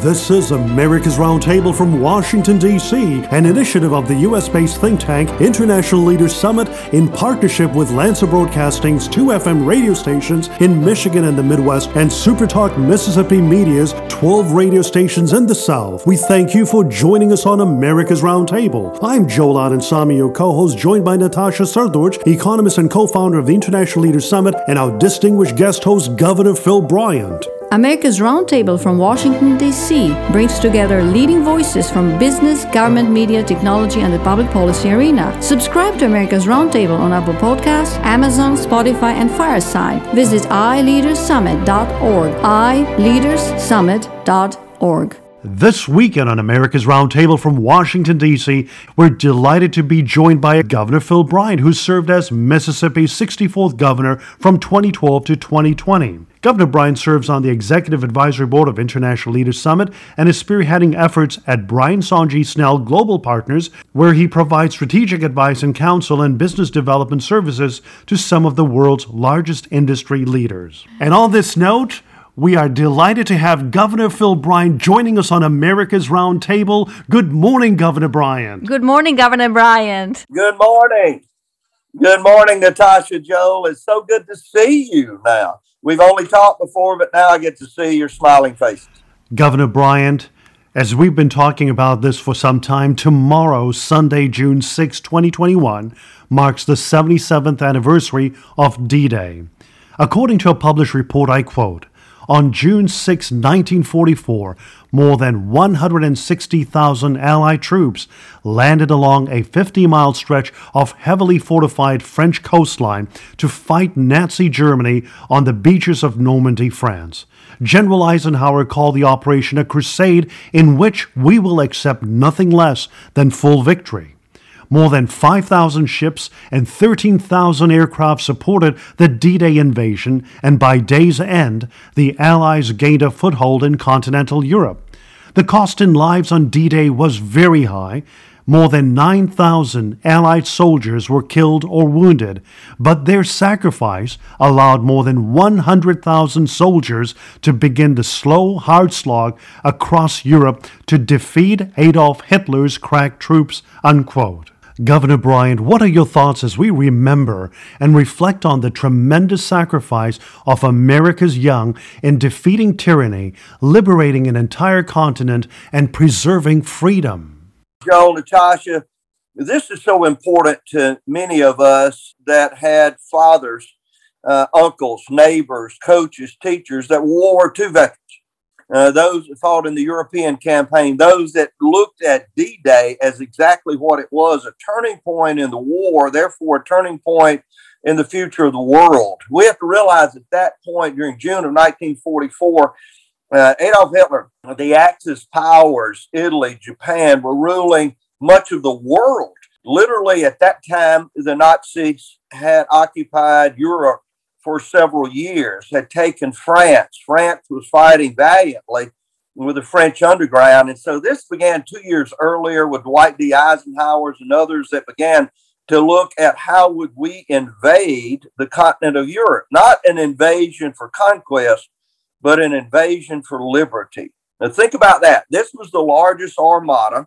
This is America's Roundtable from Washington, D.C., an initiative of the U.S. based think tank International Leaders Summit in partnership with Lanser Broadcasting's two FM radio stations in Michigan and the Midwest and SuperTalk Mississippi Media's 12 radio stations in the South. We thank you for joining us on America's Roundtable. I'm Joel Samy, your co host, joined by Natasha Srdoc, economist and co founder of the International Leaders Summit, and our distinguished guest host, Governor Phil Bryant. America's Roundtable from Washington, D.C. brings together leading voices from business, government, media, technology, and the public policy arena. Subscribe to America's Roundtable on Apple Podcasts, Amazon, Spotify, and Fireside. Visit iLeadersSummit.org. iLeadersSummit.org. This weekend on America's Roundtable from Washington, D.C., we're delighted to be joined by Governor Phil Bryant, who served as Mississippi's 64th governor from 2012 to 2020. Governor Bryant serves on the Executive Advisory Board of International Leaders Summit and is spearheading efforts at Brian Sonji Snell Global Partners, where he provides strategic advice and counsel and business development services to some of the world's largest industry leaders. And on this note, we are delighted to have Governor Phil Bryant joining us on America's Roundtable. Good morning, Governor Bryant. Good morning, Governor Bryant. Good morning. Good morning, Natasha Joel. It's so good to see you now. We've only talked before, but now I get to see your smiling faces. Governor Bryant, as we've been talking about this for some time, tomorrow, Sunday, June 6, 2021, marks the 77th anniversary of D Day. According to a published report, I quote, on June 6, 1944, more than 160,000 Allied troops landed along a 50 mile stretch of heavily fortified French coastline to fight Nazi Germany on the beaches of Normandy, France. General Eisenhower called the operation a crusade in which we will accept nothing less than full victory. More than 5,000 ships and 13,000 aircraft supported the D Day invasion, and by day's end, the Allies gained a foothold in continental Europe. The cost in lives on D Day was very high. More than 9,000 Allied soldiers were killed or wounded, but their sacrifice allowed more than 100,000 soldiers to begin the slow, hard slog across Europe to defeat Adolf Hitler's crack troops. Unquote. Governor Bryant, what are your thoughts as we remember and reflect on the tremendous sacrifice of America's young in defeating tyranny, liberating an entire continent, and preserving freedom? Joel, Natasha, this is so important to many of us that had fathers, uh, uncles, neighbors, coaches, teachers that were World War II veterans uh, those that fought in the European campaign, those that looked at D Day as exactly what it was a turning point in the war, therefore, a turning point in the future of the world. We have to realize at that point during June of 1944, uh, Adolf Hitler, the Axis powers, Italy, Japan, were ruling much of the world. Literally, at that time, the Nazis had occupied Europe for several years, had taken France. France was fighting valiantly with the French underground. And so this began two years earlier with Dwight D. Eisenhower's and others that began to look at how would we invade the continent of Europe, not an invasion for conquest, but an invasion for liberty. Now think about that. This was the largest armada,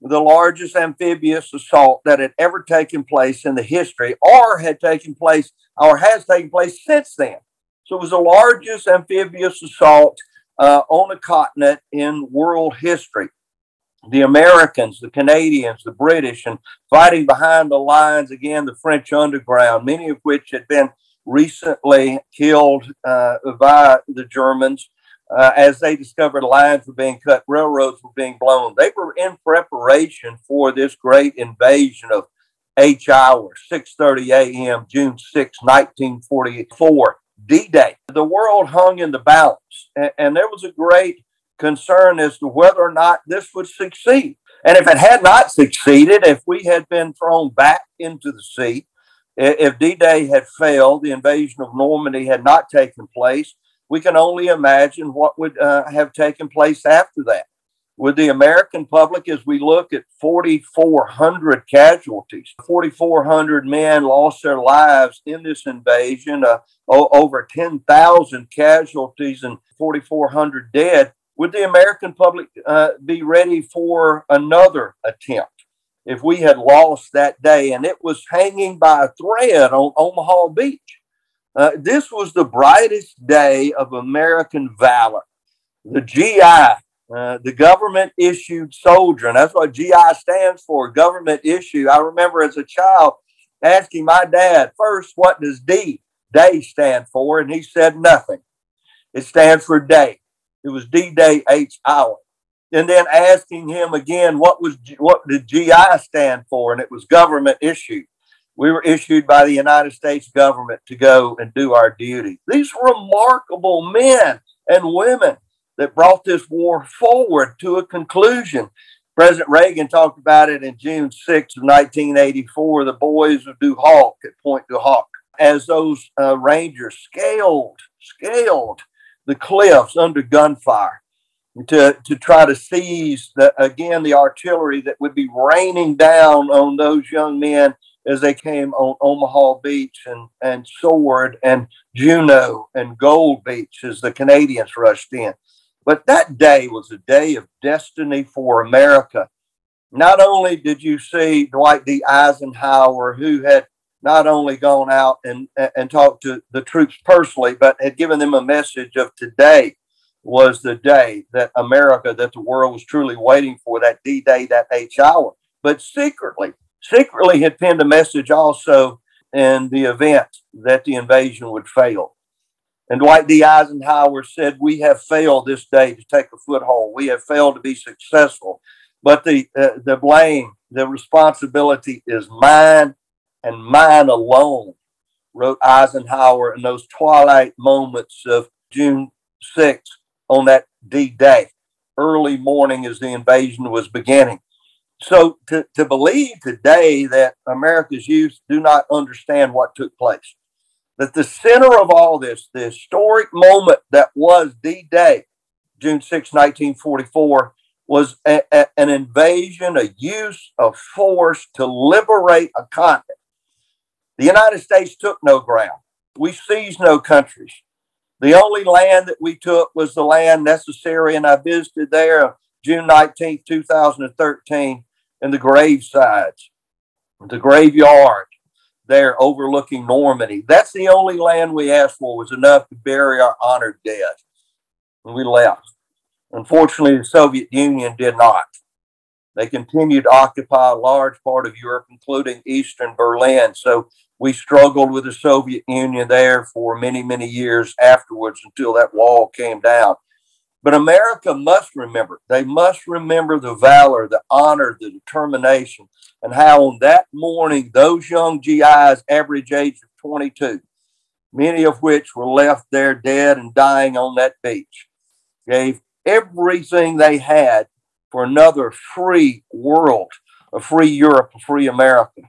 the largest amphibious assault that had ever taken place in the history or had taken place or has taken place since then. So it was the largest amphibious assault uh, on a continent in world history. The Americans, the Canadians, the British, and fighting behind the lines again, the French underground, many of which had been recently killed uh, by the Germans. Uh, as they discovered lines were being cut, railroads were being blown. They were in preparation for this great invasion of H hour, 6:30 a.m., June 6, 1944, D-Day. The world hung in the balance, and, and there was a great concern as to whether or not this would succeed. And if it had not succeeded, if we had been thrown back into the sea, if D Day had failed, the invasion of Normandy had not taken place, we can only imagine what would uh, have taken place after that with the American public as we look at 4,400 casualties. 4,400 men lost their lives in this invasion, uh, over 10,000 casualties and 4,400 dead. would the American public uh, be ready for another attempt if we had lost that day? And it was hanging by a thread on Omaha Beach. Uh, this was the brightest day of American valor. The GI, uh, the government issued soldier, and that's what GI stands for government issue. I remember as a child asking my dad first, what does D, day stand for? And he said nothing. It stands for day. It was D Day H hour. And then asking him again, what was what did GI stand for? And it was government issued. We were issued by the United States government to go and do our duty. These remarkable men and women that brought this war forward to a conclusion. President Reagan talked about it in June 6 of 1984, the boys of Du Hoc at Pointe du Hoc, as those uh, Rangers scaled, scaled the cliffs under gunfire to, to try to seize the, again the artillery that would be raining down on those young men as they came on Omaha Beach and, and Sword and Juno and Gold Beach as the Canadians rushed in. But that day was a day of destiny for America. Not only did you see Dwight D. Eisenhower, who had not only gone out and, and talked to the troops personally, but had given them a message of today was the day that America, that the world was truly waiting for, that D Day, that H hour. But secretly, secretly had penned a message also in the event that the invasion would fail. And Dwight D. Eisenhower said, We have failed this day to take a foothold. We have failed to be successful. But the, uh, the blame, the responsibility is mine and mine alone, wrote Eisenhower in those twilight moments of June 6th on that D Day, early morning as the invasion was beginning. So to, to believe today that America's youth do not understand what took place, that the center of all this, the historic moment that was the Day, June 6, 1944, was a, a, an invasion, a use of force to liberate a continent. The United States took no ground. We seized no countries. The only land that we took was the land necessary, and I visited there June 19, 2013, in the gravesides, the graveyard there overlooking Normandy. That's the only land we asked for was enough to bury our honored dead. And we left. Unfortunately, the Soviet Union did not. They continued to occupy a large part of Europe, including eastern Berlin. So we struggled with the Soviet Union there for many, many years afterwards until that wall came down. But America must remember, they must remember the valor, the honor, the determination, and how on that morning, those young GIs, average age of 22, many of which were left there dead and dying on that beach, gave everything they had for another free world, a free Europe, a free America.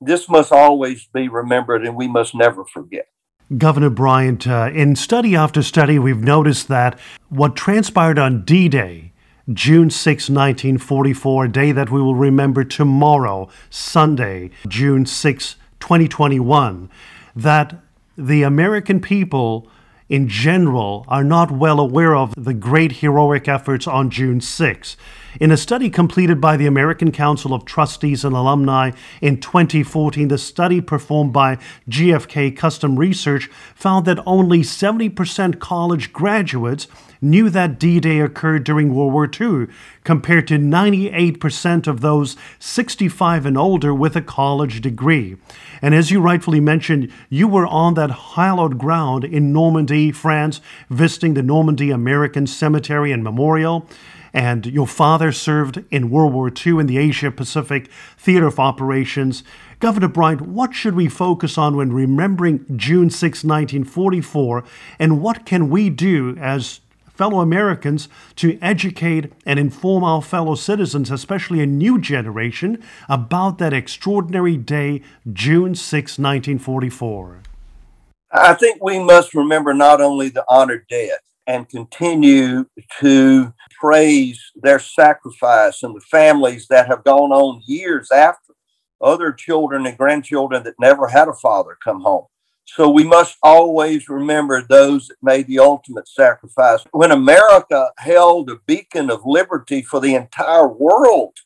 This must always be remembered and we must never forget. Governor Bryant, uh, in study after study, we've noticed that what transpired on D Day, June 6, 1944, a day that we will remember tomorrow, Sunday, June 6, 2021, that the American people in general are not well aware of the great heroic efforts on June 6. In a study completed by the American Council of Trustees and Alumni in 2014, the study performed by GFK Custom Research found that only 70% college graduates knew that D Day occurred during World War II, compared to 98% of those 65 and older with a college degree. And as you rightfully mentioned, you were on that hallowed ground in Normandy, France, visiting the Normandy American Cemetery and Memorial. And your father served in World War II in the Asia Pacific Theater of Operations. Governor Bryant, what should we focus on when remembering June 6, 1944, and what can we do as fellow Americans to educate and inform our fellow citizens, especially a new generation, about that extraordinary day, June 6, 1944? I think we must remember not only the honored dead and continue to praise their sacrifice and the families that have gone on years after other children and grandchildren that never had a father come home So we must always remember those that made the ultimate sacrifice. When America held a beacon of liberty for the entire world,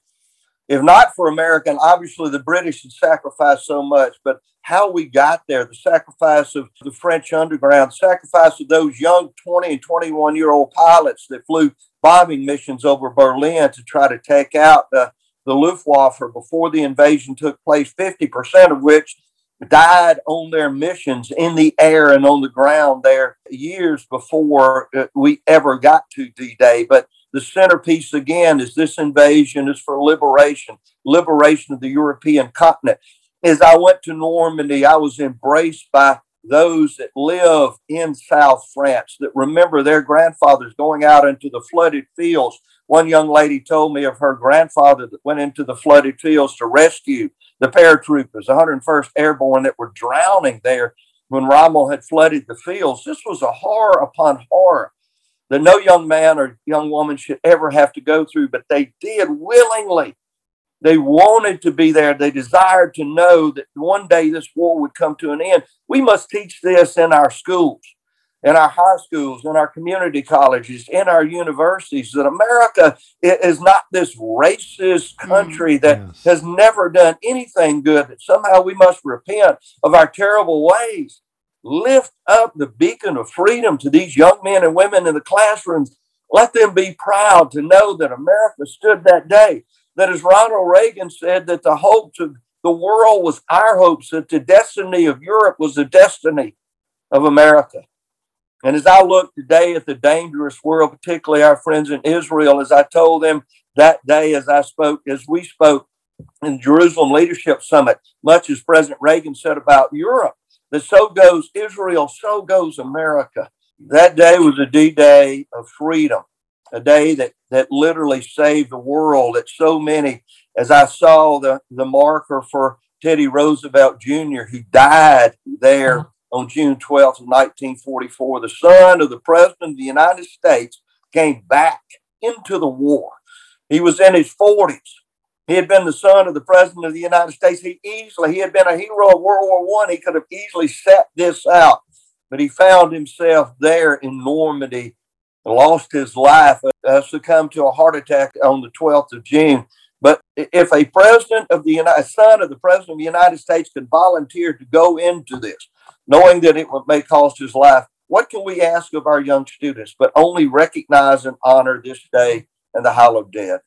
if not for America, and obviously the British had sacrificed so much, but how we got there, the sacrifice of the French underground, sacrifice of those young 20 and 21 year old pilots that flew bombing missions over Berlin to try to take out the, the Luftwaffe before the invasion took place, 50% of which died on their missions in the air and on the ground there years before uh, we ever got to D Day. But the centerpiece again is this invasion is for liberation, liberation of the European continent. As I went to Normandy, I was embraced by those that live in South France that remember their grandfathers going out into the flooded fields. One young lady told me of her grandfather that went into the flooded fields to rescue the paratroopers, 101st Airborne, that were drowning there when Rommel had flooded the fields. This was a horror upon horror that no young man or young woman should ever have to go through, but they did willingly. They wanted to be there. They desired to know that one day this war would come to an end. We must teach this in our schools, in our high schools, in our community colleges, in our universities, that America is not this racist mm, country that yes. has never done anything good, that somehow we must repent of our terrible ways. Lift up the beacon of freedom to these young men and women in the classrooms. Let them be proud to know that America stood that day that as Ronald Reagan said, that the hopes of the world was our hopes, that the destiny of Europe was the destiny of America. And as I look today at the dangerous world, particularly our friends in Israel, as I told them that day, as I spoke, as we spoke in Jerusalem Leadership Summit, much as President Reagan said about Europe, that so goes Israel, so goes America. That day was a D Day of freedom a day that, that literally saved the world. That so many, as I saw the, the marker for Teddy Roosevelt Jr., who died there mm-hmm. on June 12th 1944, the son of the President of the United States came back into the war. He was in his 40s. He had been the son of the President of the United States. He easily, he had been a hero of World War One. He could have easily set this out, but he found himself there in Normandy lost his life, uh, succumbed to a heart attack on the 12th of June. But if a president of the United, son of the president of the United States could volunteer to go into this, knowing that it may cost his life, what can we ask of our young students but only recognize and honor this day and the hallowed dead?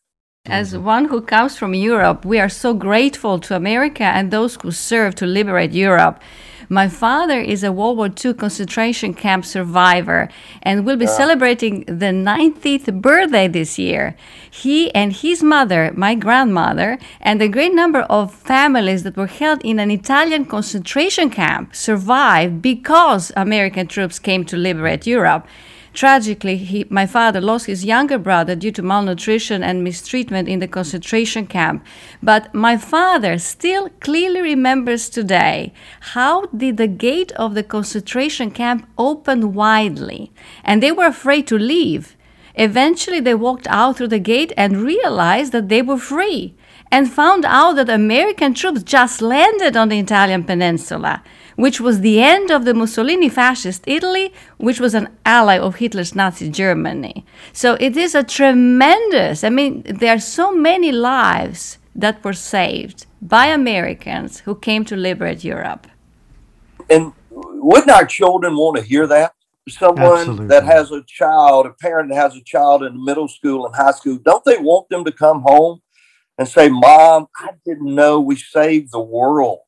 As mm-hmm. one who comes from Europe, we are so grateful to America and those who serve to liberate Europe. My father is a World War II concentration camp survivor and will be yeah. celebrating the 90th birthday this year. He and his mother, my grandmother, and a great number of families that were held in an Italian concentration camp survived because American troops came to liberate Europe. Tragically, he, my father lost his younger brother due to malnutrition and mistreatment in the concentration camp. But my father still clearly remembers today how did the gate of the concentration camp open widely, and they were afraid to leave. Eventually, they walked out through the gate and realized that they were free and found out that American troops just landed on the Italian peninsula which was the end of the Mussolini fascist Italy, which was an ally of Hitler's Nazi Germany. So it is a tremendous, I mean, there are so many lives that were saved by Americans who came to liberate Europe. And wouldn't our children want to hear that? Someone Absolutely. that has a child, a parent that has a child in middle school and high school, don't they want them to come home and say, Mom, I didn't know we saved the world?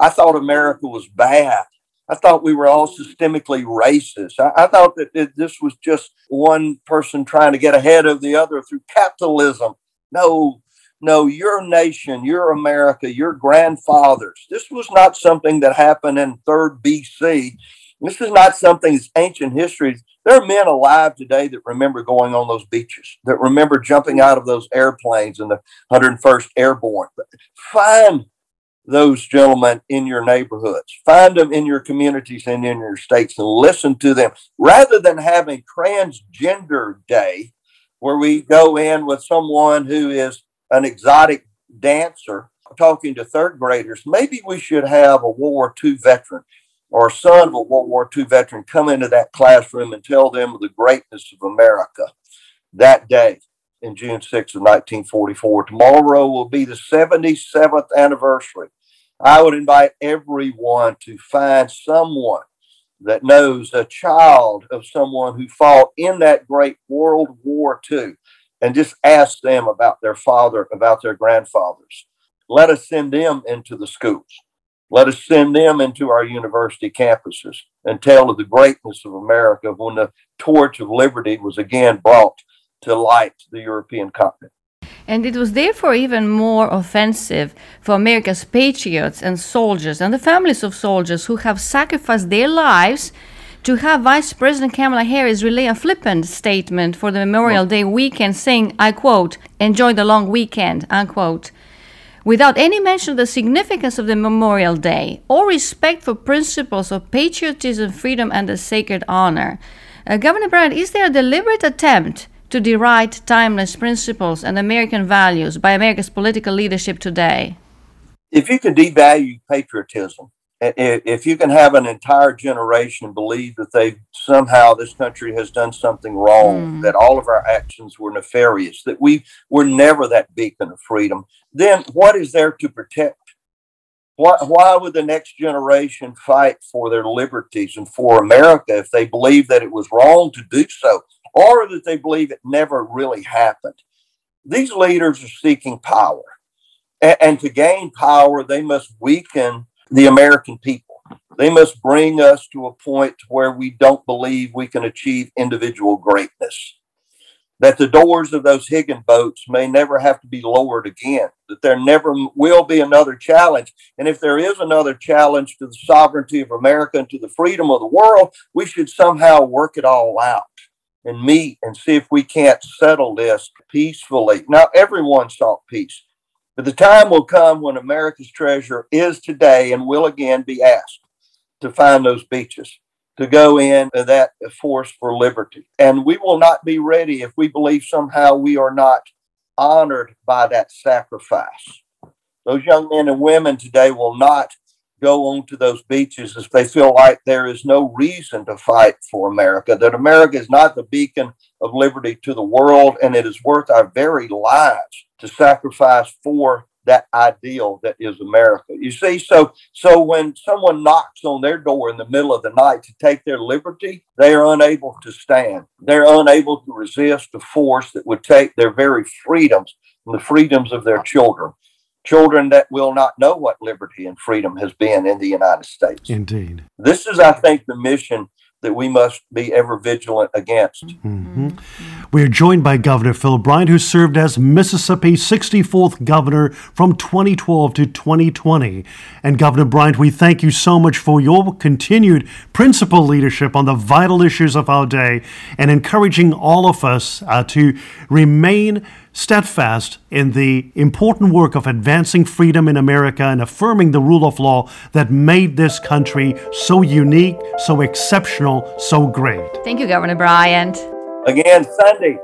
I thought America was bad. I thought we were all systemically racist. I, I thought that it, this was just one person trying to get ahead of the other through capitalism. No, no, your nation, your America, your grandfathers. This was not something that happened in 3rd BC. This is not something that's ancient history. There are men alive today that remember going on those beaches, that remember jumping out of those airplanes in the 101st Airborne. Find those gentlemen in your neighborhoods. Find them in your communities and in your states and listen to them rather than having transgender day where we go in with someone who is an exotic dancer talking to third graders. Maybe we should have a World War II veteran or son of a World War II veteran come into that classroom and tell them the greatness of America that day in June 6 of 1944. Tomorrow will be the 77th anniversary. I would invite everyone to find someone that knows a child of someone who fought in that great World War II and just ask them about their father, about their grandfathers. Let us send them into the schools. Let us send them into our university campuses and tell of the greatness of America when the torch of liberty was again brought to light the European continent. And it was therefore even more offensive for America's patriots and soldiers and the families of soldiers who have sacrificed their lives to have Vice President Kamala Harris relay a flippant statement for the Memorial Day weekend saying, I quote, enjoy the long weekend, unquote, without any mention of the significance of the Memorial Day or respect for principles of patriotism, freedom, and the sacred honor. Uh, Governor Bryant, is there a deliberate attempt to deride timeless principles and American values by America's political leadership today? If you can devalue patriotism, if you can have an entire generation believe that they somehow this country has done something wrong, mm. that all of our actions were nefarious, that we were never that beacon of freedom, then what is there to protect? Why, why would the next generation fight for their liberties and for America if they believe that it was wrong to do so? Or that they believe it never really happened. These leaders are seeking power. And, to gain power, they must weaken the American people. They must bring us to a point where we don't believe we can achieve individual greatness. That the doors of those Higgin boats may never have to be lowered again, that there never will be another challenge. And if there is another challenge to the sovereignty of America and to the freedom of the world, we should somehow work it all out and meet and see if we can't settle this peacefully. Now, everyone sought peace, but the time will come when America's treasure is today and will again be asked to find those beaches, to go in that force for liberty. And we will not be ready if we believe somehow we are not honored by that sacrifice. Those young men and women today will not go onto those beaches if they feel like there is no reason to fight for America, that America is not the beacon of liberty to the world, and it is worth our very lives to sacrifice for that ideal that is America. You see, so so when someone knocks on their door in the middle of the night to take their liberty, they are unable to stand. They're unable to resist the force that would take their very freedoms and the freedoms of their children children that will not know what liberty and freedom has been in the United States. Indeed. This is, I think, the mission that we must be ever vigilant against. Mm-hmm. We are joined by Governor Phil Bryant, who served as Mississippi's 64th governor from 2012 to 2020. And Governor Bryant, we thank you so much for your continued principled leadership on the vital issues of our day and encouraging all of us uh, to remain steadfast in the important work of advancing freedom in America and affirming the rule of law that made this country so unique, so exceptional, so great. Thank you, Governor Bryant. Again, Sunday.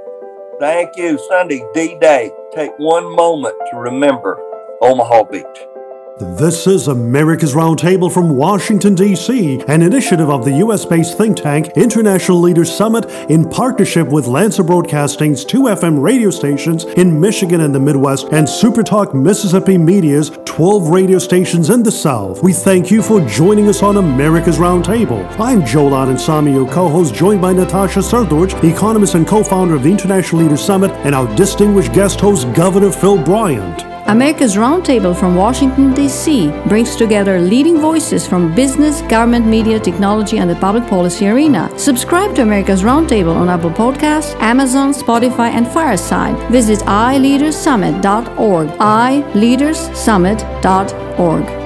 Thank you, Sunday, D Day. Take one moment to remember Omaha Beach. This is America's Roundtable from Washington, D.C., an initiative of the U.S. based think tank International Leaders Summit in partnership with Lanser Broadcasting's two FM radio stations in Michigan and the Midwest and Supertalk Mississippi Media's 12 radio stations in the South. We thank you for joining us on America's Roundtable. I'm Joel Samy, your co host, joined by Natasha Srdoc, economist and co founder of the International Leaders Summit, and our distinguished guest host, Governor Phil Bryant. America's Roundtable from Washington, D.C. brings together leading voices from business, government, media, technology, and the public policy arena. Subscribe to America's Roundtable on Apple Podcasts, Amazon, Spotify, and Fireside. Visit iLeadersSummit.org. iLeadersSummit.org.